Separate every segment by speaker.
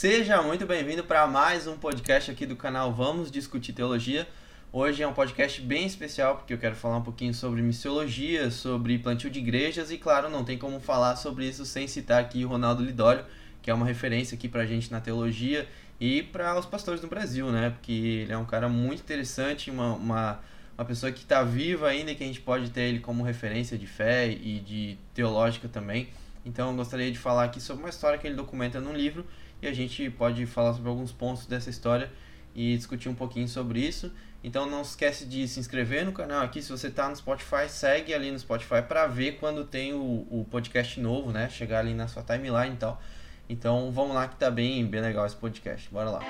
Speaker 1: Seja muito bem-vindo para mais um podcast aqui do canal Vamos Discutir Teologia. Hoje é um podcast bem especial porque eu quero falar um pouquinho sobre missiologia, sobre plantio de igrejas e, claro, não tem como falar sobre isso sem citar aqui o Ronaldo Lidório, que é uma referência aqui para a gente na teologia e para os pastores do Brasil, né? Porque ele é um cara muito interessante, uma, uma, uma pessoa que está viva ainda e que a gente pode ter ele como referência de fé e de teológica também. Então eu gostaria de falar aqui sobre uma história que ele documenta num livro e a gente pode falar sobre alguns pontos dessa história e discutir um pouquinho sobre isso. Então não esquece de se inscrever no canal aqui, se você está no Spotify, segue ali no Spotify para ver quando tem o, o podcast novo, né? Chegar ali na sua timeline e tal. Então vamos lá que tá bem, bem legal esse podcast. Bora lá.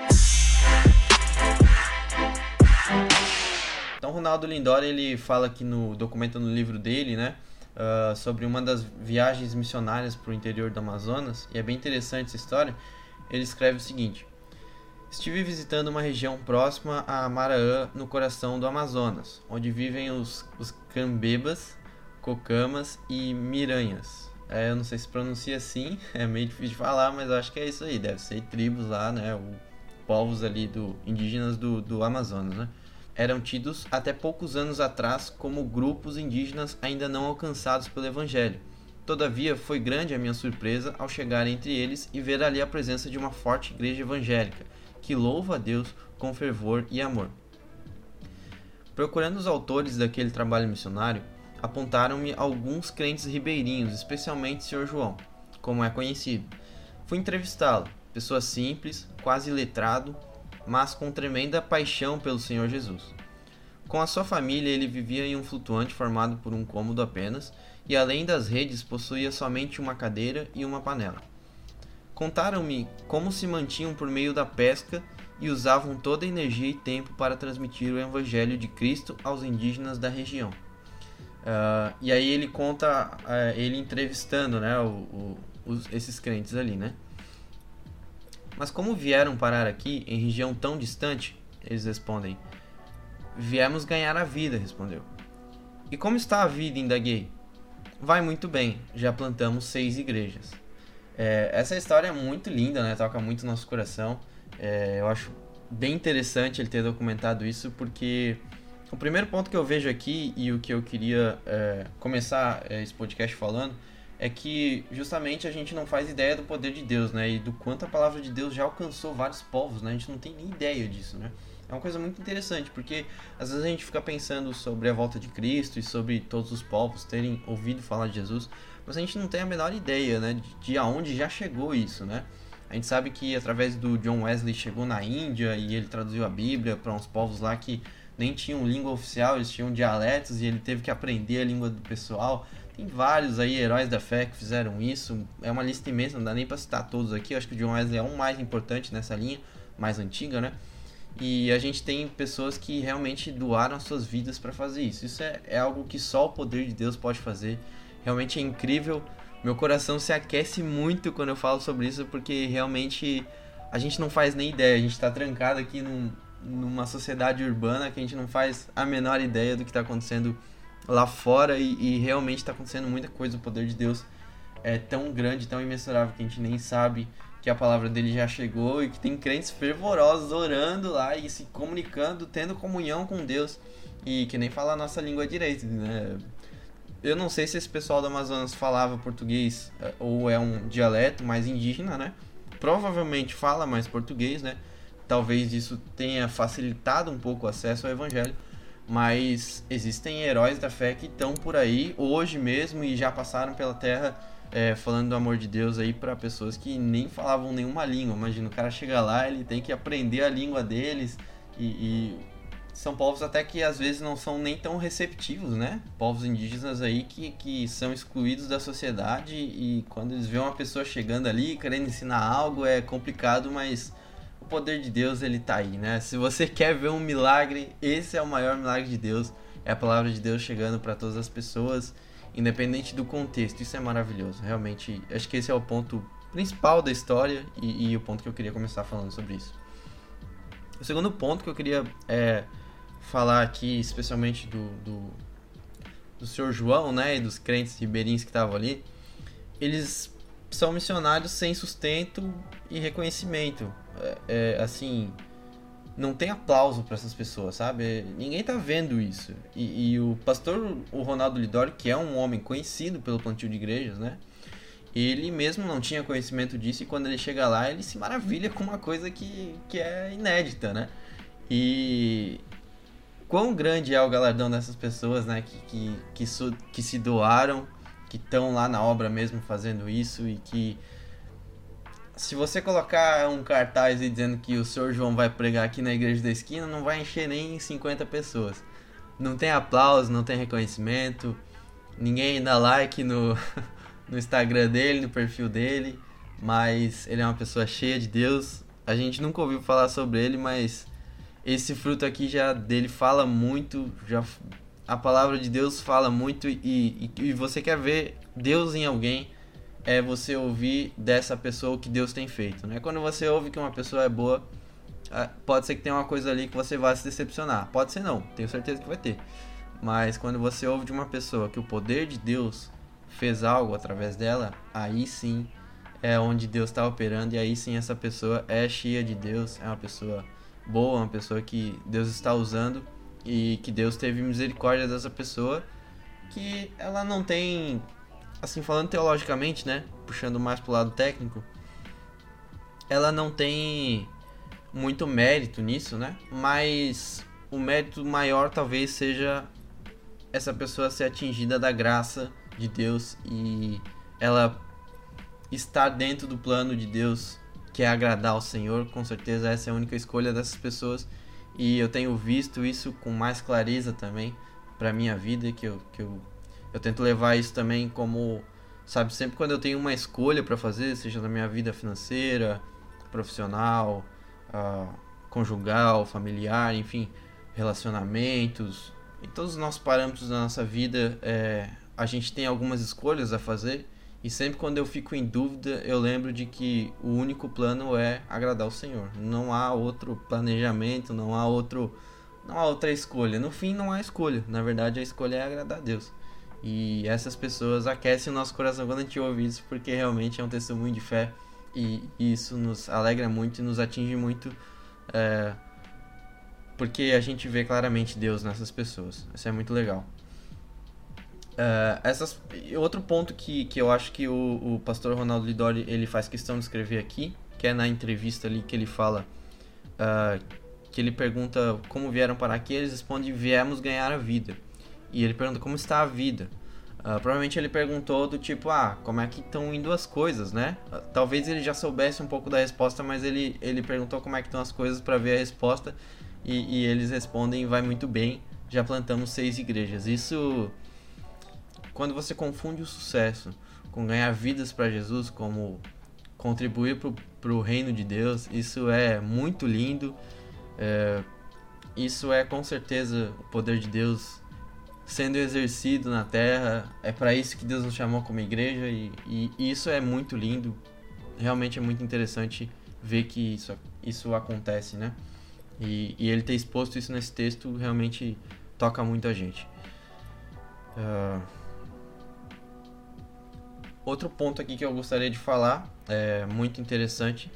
Speaker 1: Então Ronaldo Lindor ele fala aqui no documento no livro dele, né? Uh, sobre uma das viagens missionárias para o interior do Amazonas, e é bem interessante essa história. Ele escreve o seguinte: Estive visitando uma região próxima a Maraã, no coração do Amazonas, onde vivem os, os cambebas, cocamas e miranhas. É, eu não sei se pronuncia assim, é meio difícil de falar, mas acho que é isso aí. Deve ser tribos lá, né? O, povos ali do indígenas do, do Amazonas, né? Eram tidos até poucos anos atrás como grupos indígenas ainda não alcançados pelo Evangelho Todavia, foi grande a minha surpresa ao chegar entre eles e ver ali a presença de uma forte igreja evangélica, que louva a Deus com fervor e amor. Procurando os autores daquele trabalho missionário, apontaram-me alguns crentes ribeirinhos, especialmente o Sr. João, como é conhecido. Fui entrevistá-lo, pessoa simples, quase letrado, mas com tremenda paixão pelo Senhor Jesus. Com a sua família, ele vivia em um flutuante formado por um cômodo apenas, e além das redes possuía somente uma cadeira e uma panela. Contaram-me como se mantinham por meio da pesca e usavam toda a energia e tempo para transmitir o Evangelho de Cristo aos indígenas da região. Uh, e aí ele conta, uh, ele entrevistando né, o, o, os, esses crentes ali, né? Mas como vieram parar aqui, em região tão distante? Eles respondem: Viemos ganhar a vida, respondeu. E como está a vida, indaguei? Vai muito bem, já plantamos seis igrejas. É, essa história é muito linda, né? Toca muito no nosso coração. É, eu acho bem interessante ele ter documentado isso, porque o primeiro ponto que eu vejo aqui e o que eu queria é, começar é, esse podcast falando é que justamente a gente não faz ideia do poder de Deus, né? E do quanto a palavra de Deus já alcançou vários povos, né? A gente não tem nem ideia disso, né? É uma coisa muito interessante, porque às vezes a gente fica pensando sobre a volta de Cristo e sobre todos os povos terem ouvido falar de Jesus, mas a gente não tem a menor ideia, né, de, de aonde já chegou isso, né? A gente sabe que através do John Wesley chegou na Índia e ele traduziu a Bíblia para uns povos lá que nem tinham língua oficial, eles tinham dialetos e ele teve que aprender a língua do pessoal. Tem vários aí heróis da fé que fizeram isso. É uma lista imensa, não dá nem para citar todos aqui. Eu acho que o John Wesley é um mais importante nessa linha, mais antiga, né? E a gente tem pessoas que realmente doaram as suas vidas para fazer isso. Isso é, é algo que só o poder de Deus pode fazer. Realmente é incrível. Meu coração se aquece muito quando eu falo sobre isso, porque realmente a gente não faz nem ideia. A gente está trancado aqui num, numa sociedade urbana que a gente não faz a menor ideia do que está acontecendo lá fora e, e realmente está acontecendo muita coisa. O poder de Deus é tão grande, tão imensurável que a gente nem sabe que a palavra dele já chegou e que tem crentes fervorosos orando lá e se comunicando, tendo comunhão com Deus e que nem fala a nossa língua direito, né? Eu não sei se esse pessoal do Amazonas falava português eh, ou é um dialeto mais indígena, né? Provavelmente fala mais português, né? Talvez isso tenha facilitado um pouco o acesso ao evangelho, mas existem heróis da fé que estão por aí hoje mesmo e já passaram pela terra é, falando do amor de Deus aí para pessoas que nem falavam nenhuma língua. Imagina, o cara chega lá, ele tem que aprender a língua deles e, e, são povos até que às vezes não são nem tão receptivos, né? Povos indígenas aí que, que são excluídos da sociedade e quando eles veem uma pessoa chegando ali querendo ensinar algo é complicado, mas o poder de Deus ele tá aí, né? Se você quer ver um milagre, esse é o maior milagre de Deus. É a palavra de Deus chegando para todas as pessoas independente do contexto. Isso é maravilhoso. Realmente, acho que esse é o ponto principal da história e, e o ponto que eu queria começar falando sobre isso. O segundo ponto que eu queria é, falar aqui, especialmente do, do, do senhor João, né, e dos crentes ribeirinhos que estavam ali, eles são missionários sem sustento e reconhecimento. É, é, assim, não tem aplauso para essas pessoas, sabe? Ninguém tá vendo isso. E, e, o pastor, o Ronaldo Lidori, que é um homem conhecido pelo plantio de igrejas, né? Ele mesmo não tinha conhecimento disso e quando ele chega lá, ele se maravilha com uma coisa que, que é inédita, né? E quão grande é o galardão dessas pessoas, né? Que, que, que, que se doaram que estão lá na obra mesmo fazendo isso e que se você colocar um cartaz dizendo que o senhor João vai pregar aqui na igreja da esquina, não vai encher nem 50 pessoas. Não tem aplauso, não tem reconhecimento, ninguém dá like no, no Instagram dele, no perfil dele, mas ele é uma pessoa cheia de Deus. A gente nunca ouviu falar sobre ele, mas esse fruto aqui já dele fala muito, já a palavra de Deus fala muito e, e, e, você quer ver Deus em alguém, é você ouvir dessa pessoa o que Deus tem feito. Né? Quando você ouve que uma pessoa é boa, pode ser que tenha uma coisa ali que você vai se decepcionar. Pode ser não, tenho certeza que vai ter. Mas quando você ouve de uma pessoa que o poder de Deus fez algo através dela, aí sim é onde Deus está operando e aí sim essa pessoa é cheia de Deus, é uma pessoa boa, uma pessoa que Deus está usando e que Deus teve misericórdia dessa pessoa que ela não tem assim falando teologicamente, né, puxando mais pro lado técnico, ela não tem muito mérito nisso, né? Mas o mérito maior talvez seja essa pessoa ser atingida da graça de Deus e ela estar dentro do plano de Deus, que é agradar ao Senhor, com certeza essa é a única escolha dessas pessoas e eu tenho visto isso com mais clareza também para minha vida que eu, que eu eu tento levar isso também como sabe sempre quando eu tenho uma escolha para fazer seja na minha vida financeira profissional uh, conjugal familiar enfim relacionamentos em todos os nossos parâmetros da nossa vida é, a gente tem algumas escolhas a fazer e sempre quando eu fico em dúvida, eu lembro de que o único plano é agradar o Senhor. Não há outro planejamento, não há outro não há outra escolha. No fim não há escolha. Na verdade, a escolha é agradar a Deus. E essas pessoas aquecem o nosso coração quando a gente ouve isso, porque realmente é um testemunho de fé e isso nos alegra muito e nos atinge muito, é, porque a gente vê claramente Deus nessas pessoas. Isso é muito legal. Uh, essas, outro ponto que, que eu acho que o, o pastor Ronaldo Lidori ele faz questão de escrever aqui, que é na entrevista ali que ele fala, uh, que ele pergunta como vieram para aqui, eles respondem viemos ganhar a vida. E ele pergunta como está a vida. Uh, provavelmente ele perguntou do tipo, ah, como é que estão indo as coisas, né? talvez ele já soubesse um pouco da resposta, mas ele, ele perguntou como é que estão as coisas para ver a resposta. E, e eles respondem, vai muito bem, já plantamos seis igrejas. Isso quando você confunde o sucesso com ganhar vidas para Jesus, como contribuir para o reino de Deus, isso é muito lindo. É, isso é com certeza o poder de Deus sendo exercido na terra. É para isso que Deus nos chamou como igreja e, e, isso é muito lindo. Realmente é muito interessante ver que isso, isso acontece, né? E, e ele ter exposto isso nesse texto realmente toca muito a gente. Uh, Outro ponto aqui que eu gostaria de falar, é muito interessante,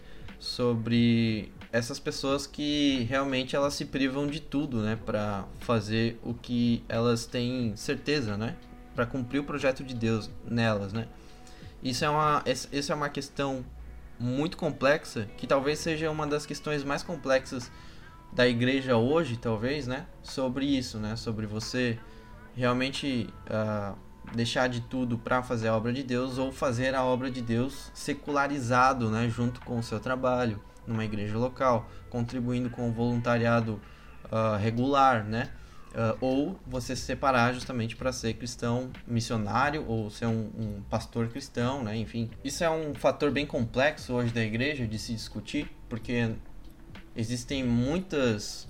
Speaker 1: sobre essas pessoas que realmente elas se privam de tudo, né, para fazer o que elas têm certeza, né, para cumprir o projeto de Deus nelas, né. Isso é uma, essa é uma questão muito complexa, que talvez seja uma das questões mais complexas da igreja hoje, talvez, né, sobre isso, né, sobre você realmente uh, deixar de tudo para fazer a obra de Deus ou fazer a obra de Deus secularizado, né, junto com o seu trabalho numa igreja local, contribuindo com o voluntariado uh, regular, né, uh, ou você se separar justamente para ser cristão missionário ou ser um, um, pastor cristão, né, enfim. Isso é um fator bem complexo hoje da igreja de se discutir, porque existem muitas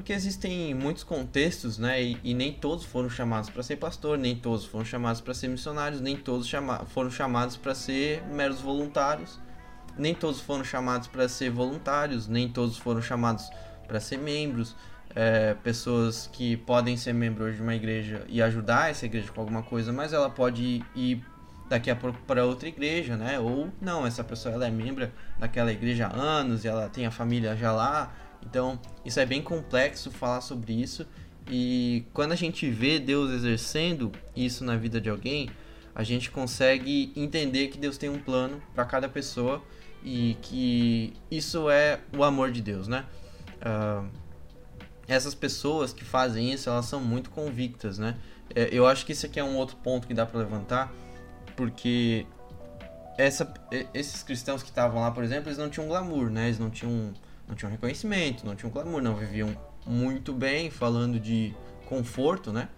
Speaker 1: porque existem muitos contextos, né? E, e nem todos foram chamados para ser pastor, nem todos foram chamados para ser missionários, nem todos chama foram chamados para ser meros voluntários, nem todos foram chamados para ser voluntários, nem todos foram chamados para ser membros. É, pessoas que podem ser membros de uma igreja e ajudar essa igreja com alguma coisa, mas ela pode ir daqui a pouco para outra igreja, né? Ou não, essa pessoa ela é membro daquela igreja há anos e ela tem a família já lá. Então, isso é bem complexo falar sobre isso. E quando a gente vê Deus exercendo isso na vida de alguém, a gente consegue entender que Deus tem um plano para cada pessoa e que isso é o amor de Deus, né? Uh, essas pessoas que fazem isso, elas são muito convictas, né? É, eu acho que isso aqui é um outro ponto que dá para levantar, porque essa, esses cristãos que estavam lá, por exemplo, eles não tinham glamour, né? Eles não tinham, não tinham reconhecimento, não tinham glamour, não viviam muito bem, falando de conforto, né?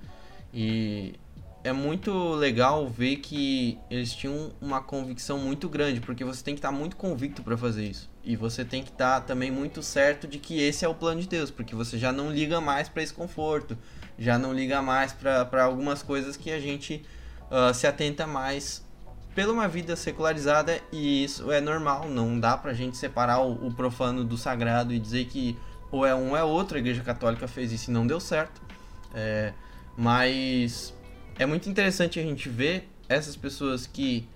Speaker 1: E é muito legal ver que eles tinham uma convicção muito grande, porque você tem que estar muito convicto para fazer isso. E você tem que estar também muito certo de que esse é o plano de Deus, porque você já não liga mais para esse conforto, já não liga mais para algumas coisas que a gente uh, se atenta mais pela uma vida secularizada e isso é normal, não dá pra gente separar o, o profano do sagrado e dizer que ou é um ou é outro, a igreja católica fez isso e não deu certo. É, mas é muito interessante a gente ver essas pessoas que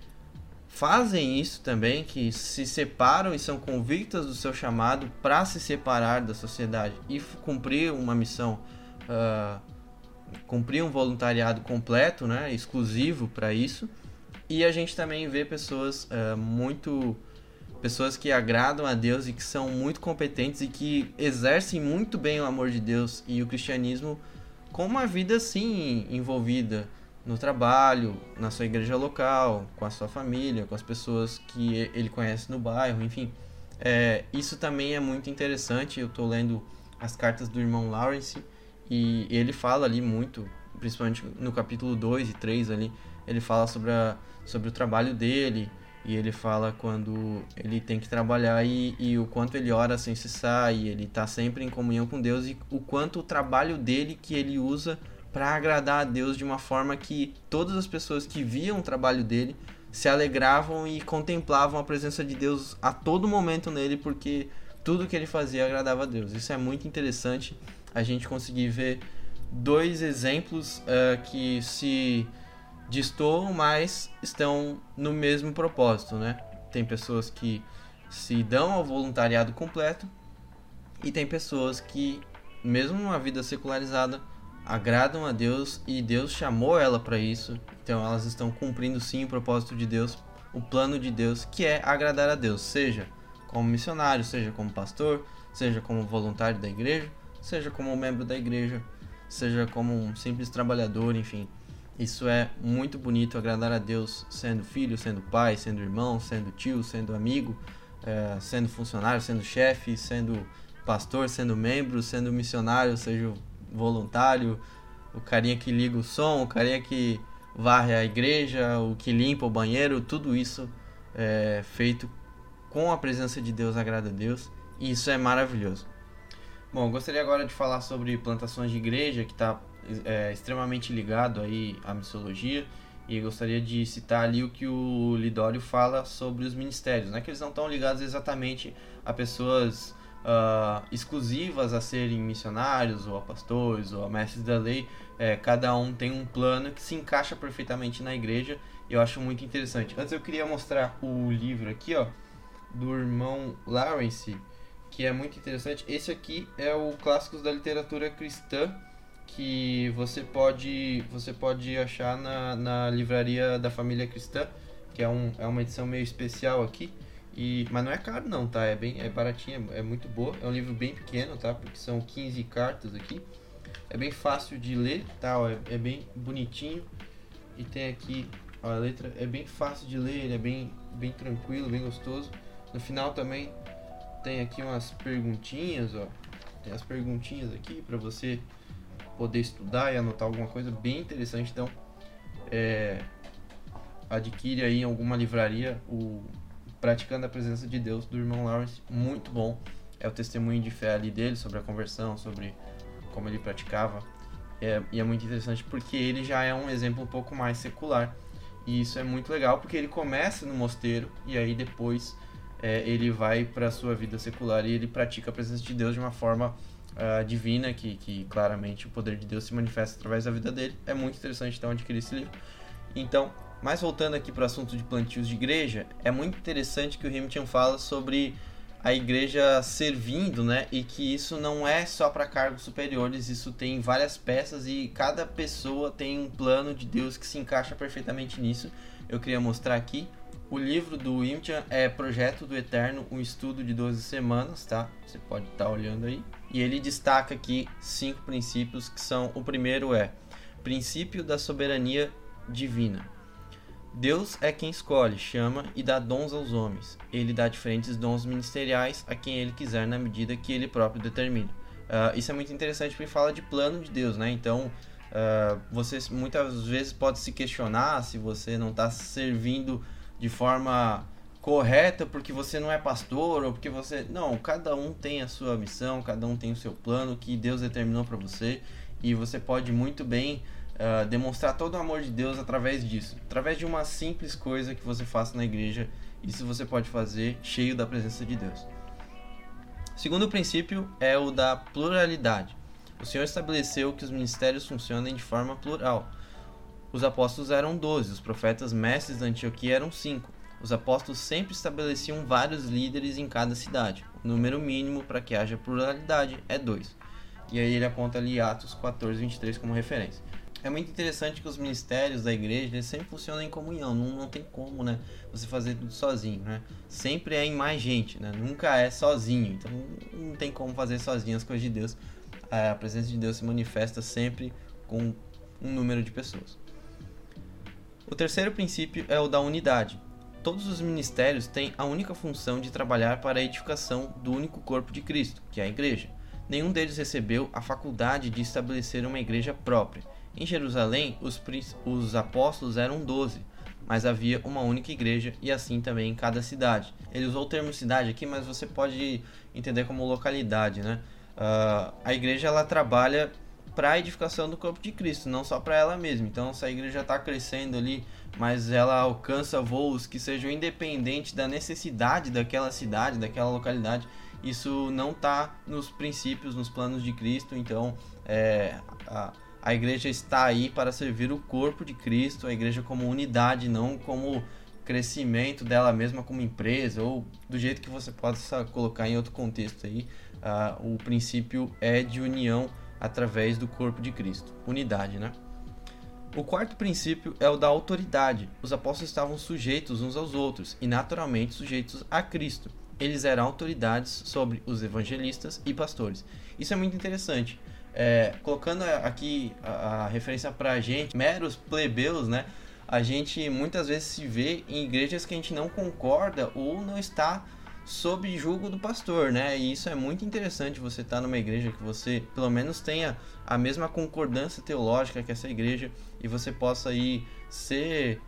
Speaker 1: fazem isso também, que se separam e são convictas do seu chamado para se separar da sociedade e cumprir uma missão, uh, cumprir um voluntariado completo, né, exclusivo para isso. E a gente também vê pessoas uh, muito pessoas que agradam a Deus e que são muito competentes e que exercem muito bem o amor de Deus e o cristianismo com uma vida assim envolvida no trabalho, na sua igreja local, com a sua família, com as pessoas que ele conhece no bairro, enfim. É, isso também é muito interessante. Eu estou lendo as cartas do irmão Lawrence e ele fala ali muito, principalmente no capítulo 2 e 3 ali, ele fala sobre, a, sobre o trabalho dele, e ele fala quando ele tem que trabalhar e, e, o quanto ele ora sem cessar e ele está sempre em comunhão com Deus e o quanto o trabalho dele que ele usa para agradar a Deus de uma forma que todas as pessoas que viam o trabalho dele se alegravam e contemplavam a presença de Deus a todo momento nele porque tudo que ele fazia agradava a Deus. Isso é muito interessante a gente conseguir ver dois exemplos uh, que se destoam, mas estão no mesmo propósito, né? Tem pessoas que se dão ao voluntariado completo e tem pessoas que, mesmo numa vida secularizada, agradam a Deus e Deus chamou ela para isso. Então elas estão cumprindo sim o propósito de Deus, o plano de Deus, que é agradar a Deus, seja como missionário, seja como pastor, seja como voluntário da igreja, seja como membro da igreja, seja como um simples trabalhador, enfim. Isso é muito bonito, agradar a Deus sendo filho, sendo pai, sendo irmão, sendo tio, sendo amigo, é, sendo funcionário, sendo chefe, sendo pastor, sendo membro, sendo missionário, seja voluntário, o carinha que liga o som, o carinha que varre a igreja, o que limpa o banheiro, tudo isso é feito com a presença de Deus, agrada a Deus, e isso é maravilhoso. Bom, gostaria agora de falar sobre plantações de igreja, que está é, extremamente ligado aí à missologia e gostaria de citar ali o que o Lidório fala sobre os ministérios, né? que eles não estão ligados exatamente a pessoas uh, exclusivas a serem missionários ou a pastores ou a mestres da lei, é, cada um tem um plano que se encaixa perfeitamente na igreja e eu acho muito interessante. Antes eu queria mostrar o livro aqui, ó, do irmão Lawrence, que é muito interessante. Esse aqui é o Clássicos da Literatura Cristã, que você pode você pode achar na, na livraria da família cristã que é, um, é uma edição meio especial aqui. E mas não é caro não tá? É bem é baratinha é muito boa. É um livro bem pequeno tá? Porque são 15 cartas aqui. É bem fácil de ler tá? É, é bem bonitinho. E tem aqui ó, a letra é bem fácil de ler ele é bem bem tranquilo bem gostoso. No final também tem aqui umas perguntinhas ó. Tem as perguntinhas aqui para você poder estudar e anotar alguma coisa bem interessante. Então, é, adquire aí em alguma livraria o Praticando a Presença de Deus do irmão Lawrence, muito bom. É o testemunho de fé ali dele sobre a conversão, sobre como ele praticava. É, e é muito interessante porque ele já é um exemplo um pouco mais secular. E isso é muito legal porque ele começa no mosteiro e aí depois é, ele vai para a sua vida secular e ele pratica a presença de Deus de uma forma uh, divina, que, que claramente o poder de Deus se manifesta através da vida dele. É muito interessante então adquirir esse livro. Então, Mas voltando aqui para o assunto de plantios de igreja, é muito interessante que o Hamilton fala sobre a igreja servindo, né? E que isso não é só para cargos superiores, isso tem várias peças e cada pessoa tem um plano de Deus que se encaixa perfeitamente nisso. Eu queria mostrar aqui. O livro do Imtian é Projeto do Eterno, um estudo de 12 semanas, tá? Você pode estar tá olhando aí. E ele destaca aqui cinco princípios que são: o primeiro é princípio da soberania divina. Deus é quem escolhe, chama e dá dons aos homens. Ele dá diferentes dons ministeriais a quem ele quiser na medida que ele próprio determina. Uh, isso é muito interessante porque fala de plano de Deus, né? Então, uh, você muitas vezes pode se questionar se você não está servindo de forma correta porque você não é pastor ou porque você. Não, cada um tem a sua missão, cada um tem o seu plano que Deus determinou para você e você pode muito bem uh, demonstrar todo o amor de Deus através disso, através de uma simples coisa que você faça na igreja. Isso você pode fazer cheio da presença de Deus. Segundo princípio é o da pluralidade. O Senhor estabeleceu que os ministérios funcionem de forma plural. Os apóstolos eram doze, os profetas mestres da Antioquia eram cinco. Os apóstolos sempre estabeleciam vários líderes em cada cidade. O número mínimo para que haja pluralidade é dois. E aí ele aponta ali Atos 14, 23 como referência é muito interessante que os ministérios da igreja eles sempre funcionam em comunhão, não, não tem como, né, você fazer tudo sozinho, né? Sempre é em mais gente, né? Nunca é sozinho, então não tem como fazer sozinho as coisas de Deus. A presença de Deus se manifesta sempre com um número de pessoas. O terceiro princípio é o da unidade. Todos os ministérios têm a única função de trabalhar para a edificação do único corpo de Cristo, que é a igreja. Nenhum deles recebeu a faculdade de estabelecer uma igreja própria em Jerusalém, os, os apóstolos eram doze, mas havia uma única igreja e assim também em cada cidade. Ele usou o termo cidade aqui, mas você pode entender como localidade, né? Uh, a igreja ela trabalha para a edificação do corpo de Cristo, não só para ela mesma. Então, se a igreja está crescendo ali, mas ela alcança voos que sejam independentes da necessidade daquela cidade, daquela localidade, isso não está nos princípios, nos planos de Cristo. Então, é, a, a igreja está aí para servir o corpo de Cristo, a igreja como unidade, não como crescimento dela mesma como empresa ou do jeito que você possa colocar em outro contexto aí. Uh, o princípio é de união através do corpo de Cristo, unidade, né? O quarto princípio é o da autoridade. Os apóstolos estavam sujeitos uns aos outros e naturalmente sujeitos a Cristo. Eles eram autoridades sobre os evangelistas e pastores. Isso é muito interessante é, colocando aqui a, a referência pra gente, meros plebeus, né? A gente muitas vezes se vê em igrejas que a gente não concorda ou não está sob julgo do pastor, né? E isso é muito interessante você estar tá numa igreja que você pelo menos tenha a mesma concordância teológica que essa igreja e você possa aí ser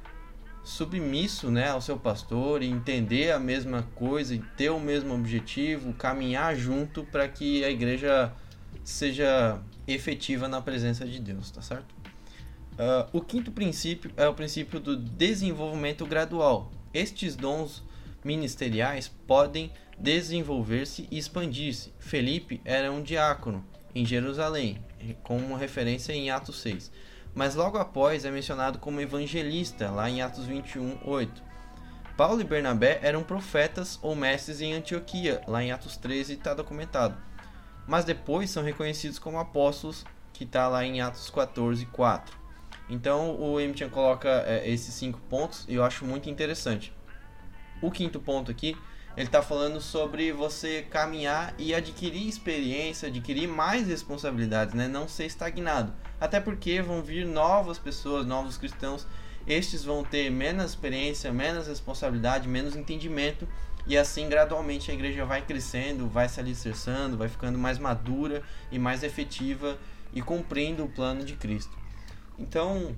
Speaker 1: submisso, né, ao seu pastor e entender a mesma coisa e ter o mesmo objetivo, caminhar junto para que a igreja seja efetiva na presença de Deus, tá certo? Uh, o quinto princípio é o princípio do desenvolvimento gradual. Estes dons ministeriais podem desenvolver-se e expandir-se. Felipe era um diácono em Jerusalém, com uma referência em Atos 6. Mas logo após é mencionado como evangelista, lá em Atos 21, 8. Paulo e Bernabé eram profetas ou mestres em Antioquia, lá em Atos 13 está documentado mas depois são reconhecidos como apóstolos, que está lá em Atos 14, 4. Então o Emitian coloca é, esses cinco pontos e eu acho muito interessante. O quinto ponto aqui, ele está falando sobre você caminhar e adquirir experiência, adquirir mais responsabilidades, né? não ser estagnado. Até porque vão vir novas pessoas, novos cristãos, estes vão ter menos experiência, menos responsabilidade, menos entendimento e assim, gradualmente, a igreja vai crescendo, vai se alicerçando, vai ficando mais madura e mais efetiva e cumprindo o plano de Cristo. Então,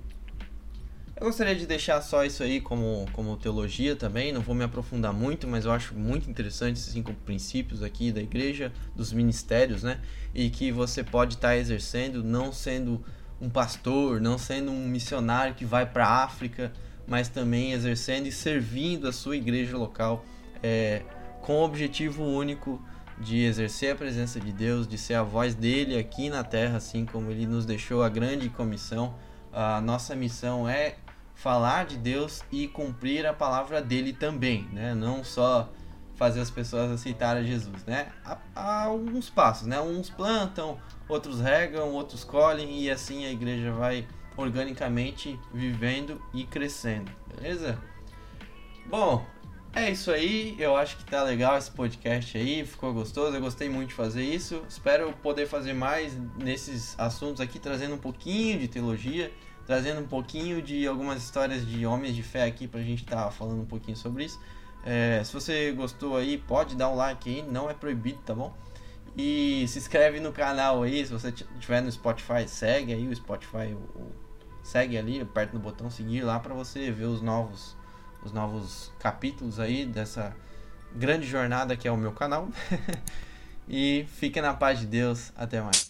Speaker 1: eu gostaria de deixar só isso aí como, como teologia também, não vou me aprofundar muito, mas eu acho muito interessante esses cinco princípios aqui da igreja, dos ministérios, né? E que você pode estar exercendo, não sendo um pastor, não sendo um missionário que vai para a África, mas também exercendo e servindo a sua igreja local é, com o objetivo único de exercer a presença de Deus, de ser a voz dele aqui na terra, assim como ele nos deixou a grande comissão. A nossa missão é falar de Deus e cumprir a palavra dele também, né? Não só fazer as pessoas aceitarem Jesus, né? Há, há alguns passos, né? Uns plantam, outros regam, outros colhem e assim a igreja vai organicamente vivendo e crescendo, beleza? Bom, é isso aí, eu acho que tá legal esse podcast aí, ficou gostoso, eu gostei muito de fazer isso. Espero poder fazer mais nesses assuntos aqui, trazendo um pouquinho de teologia, trazendo um pouquinho de algumas histórias de homens de fé aqui pra gente estar tá falando um pouquinho sobre isso. É, se você gostou aí, pode dar um like aí, não é proibido, tá bom? E se inscreve no canal aí, se você estiver no Spotify, segue aí o Spotify, o, segue ali, aperta no botão seguir lá para você ver os novos os novos capítulos aí dessa grande jornada que é o meu canal. e fiquem na paz de Deus, até mais.